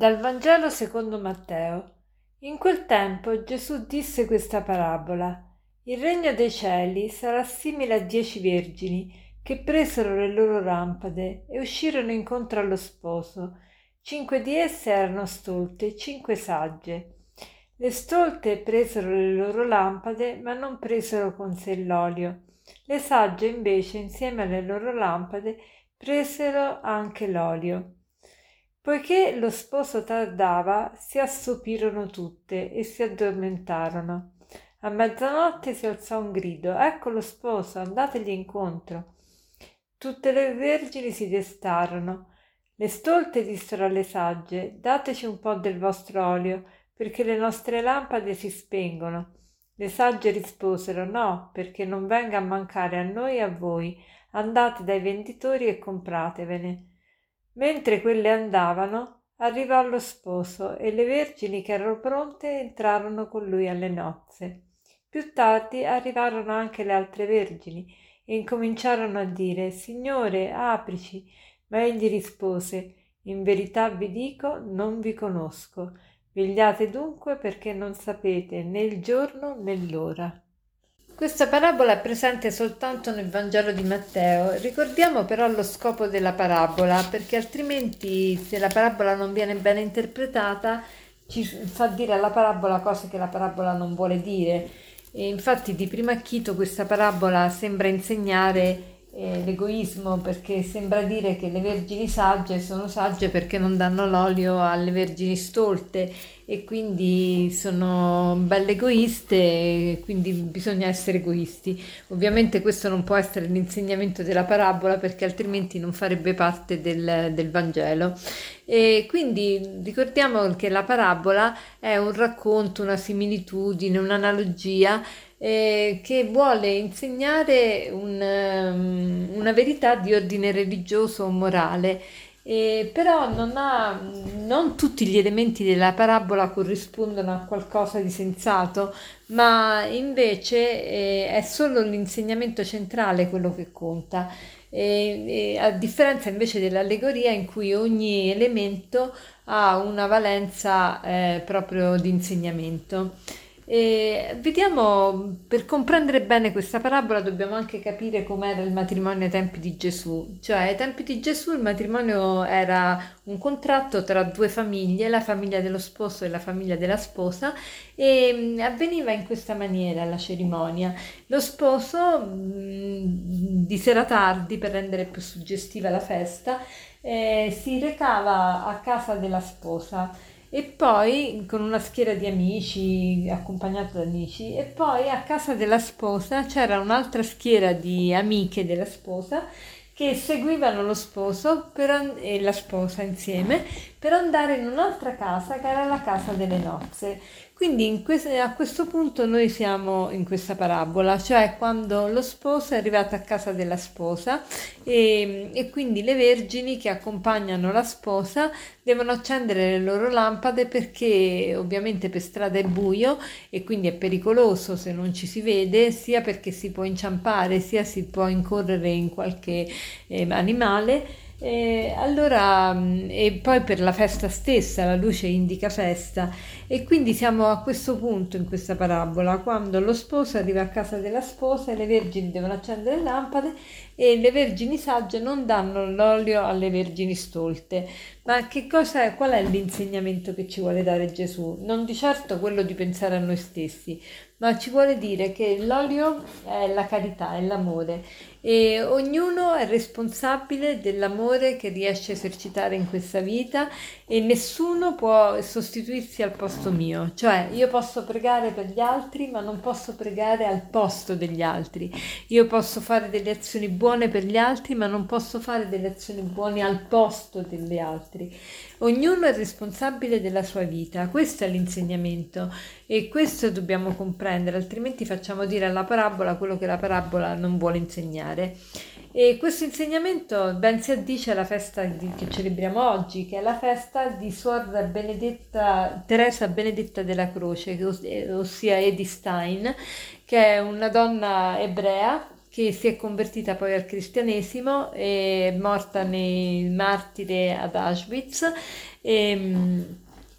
Dal Vangelo secondo Matteo. In quel tempo Gesù disse questa parabola. Il regno dei cieli sarà simile a dieci vergini che presero le loro lampade e uscirono incontro allo sposo. Cinque di esse erano stolte e cinque sagge. Le stolte presero le loro lampade, ma non presero con sé l'olio. Le sagge invece, insieme alle loro lampade, presero anche l'olio. Poiché lo sposo tardava, si assopirono tutte e si addormentarono. A mezzanotte si alzò un grido: Ecco lo sposo, andategli incontro. Tutte le vergini si destarono. Le stolte dissero alle sagge: Dateci un po' del vostro olio, perché le nostre lampade si spengono. Le sagge risposero: No, perché non venga a mancare a noi e a voi. Andate dai venditori e compratevene. Mentre quelle andavano, arrivò lo sposo e le vergini che erano pronte entrarono con lui alle nozze. Più tardi arrivarono anche le altre vergini e incominciarono a dire Signore, aprici. Ma egli rispose In verità vi dico, non vi conosco. Vegliate dunque perché non sapete né il giorno né l'ora. Questa parabola è presente soltanto nel Vangelo di Matteo. Ricordiamo però lo scopo della parabola, perché altrimenti se la parabola non viene bene interpretata ci fa dire alla parabola cose che la parabola non vuole dire. E infatti di primo acchito questa parabola sembra insegnare eh, l'egoismo perché sembra dire che le vergini sagge sono sagge perché non danno l'olio alle vergini stolte e quindi sono belle egoiste quindi bisogna essere egoisti. Ovviamente questo non può essere l'insegnamento della parabola perché altrimenti non farebbe parte del, del Vangelo. E quindi ricordiamo che la parabola è un racconto, una similitudine, un'analogia eh, che vuole insegnare un, um, una verità di ordine religioso o morale. Eh, però non, ha, non tutti gli elementi della parabola corrispondono a qualcosa di sensato, ma invece eh, è solo l'insegnamento centrale quello che conta. E, e a differenza invece dell'allegoria in cui ogni elemento ha una valenza eh, proprio di insegnamento. E vediamo, per comprendere bene questa parabola dobbiamo anche capire com'era il matrimonio ai tempi di Gesù. Cioè, ai tempi di Gesù il matrimonio era un contratto tra due famiglie, la famiglia dello sposo e la famiglia della sposa, e mm, avveniva in questa maniera la cerimonia. Lo sposo, mm, di sera tardi, per rendere più suggestiva la festa, eh, si recava a casa della sposa e poi con una schiera di amici, accompagnato da amici, e poi a casa della sposa c'era un'altra schiera di amiche della sposa che seguivano lo sposo per, e la sposa insieme per andare in un'altra casa che era la casa delle nozze. Quindi questo, a questo punto noi siamo in questa parabola, cioè quando lo sposo è arrivato a casa della sposa e, e quindi le vergini che accompagnano la sposa devono accendere le loro lampade perché ovviamente per strada è buio e quindi è pericoloso se non ci si vede, sia perché si può inciampare, sia si può incorrere in qualche eh, animale e allora, mm, e poi per la festa stessa, la luce indica festa e quindi siamo a questo punto in questa parabola, quando lo sposo arriva a casa della sposa e le vergini devono accendere le lampade e le vergini sagge non danno l'olio alle vergini stolte. Ma che cosa è, qual è l'insegnamento che ci vuole dare Gesù? Non di certo quello di pensare a noi stessi, ma ci vuole dire che l'olio è la carità, è l'amore e ognuno è responsabile dell'amore che riesce a esercitare in questa vita e nessuno può sostituirsi al posto mio, cioè io posso pregare per gli altri ma non posso pregare al posto degli altri, io posso fare delle azioni buone per gli altri ma non posso fare delle azioni buone al posto degli altri. Ognuno è responsabile della sua vita, questo è l'insegnamento e questo dobbiamo comprendere, altrimenti facciamo dire alla parabola quello che la parabola non vuole insegnare. E questo insegnamento ben si addice alla festa di, che celebriamo oggi, che è la festa di Suor Benedetta, Teresa Benedetta della Croce, ossia Edith Stein, che è una donna ebrea che si è convertita poi al cristianesimo, è morta nel martire ad Auschwitz, e,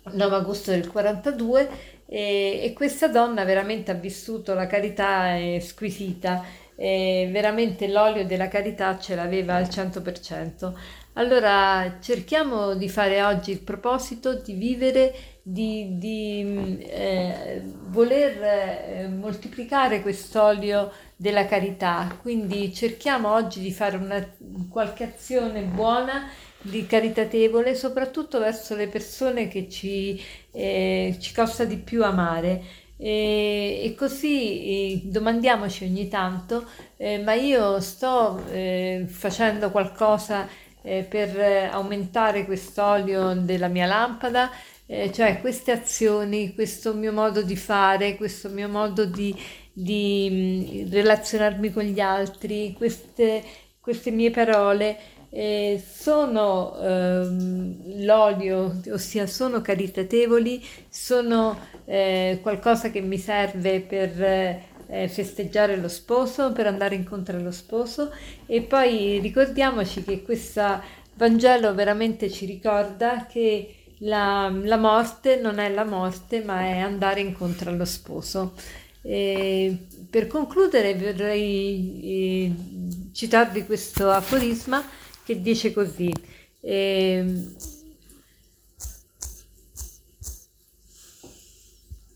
9 agosto del 42 e, e, questa donna veramente ha vissuto la carità squisita, e veramente l'olio della carità ce l'aveva al 100%. Allora cerchiamo di fare oggi il proposito di vivere, di, di eh, voler eh, moltiplicare quest'olio della carità, quindi cerchiamo oggi di fare una, qualche azione buona di caritatevole, soprattutto verso le persone che ci, eh, ci costa di più amare. E, e così eh, domandiamoci ogni tanto, eh, ma io sto eh, facendo qualcosa eh, per aumentare quest'olio della mia lampada, eh, cioè queste azioni, questo mio modo di fare, questo mio modo di, di mm, relazionarmi con gli altri, queste, queste mie parole eh, sono ehm, l'olio, ossia sono caritatevoli, sono eh, qualcosa che mi serve per eh, festeggiare lo sposo, per andare incontro allo sposo e poi ricordiamoci che questo Vangelo veramente ci ricorda che la, la, morte non è la morte ma è andare incontro allo sposo. E per concludere vorrei eh, citarvi questo aforisma che dice così. Eh,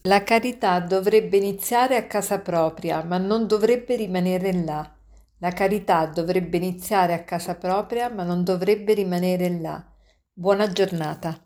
La carità dovrebbe iniziare a casa propria, ma non dovrebbe rimanere là. La carità dovrebbe iniziare a casa propria, ma non dovrebbe rimanere là. Buona giornata.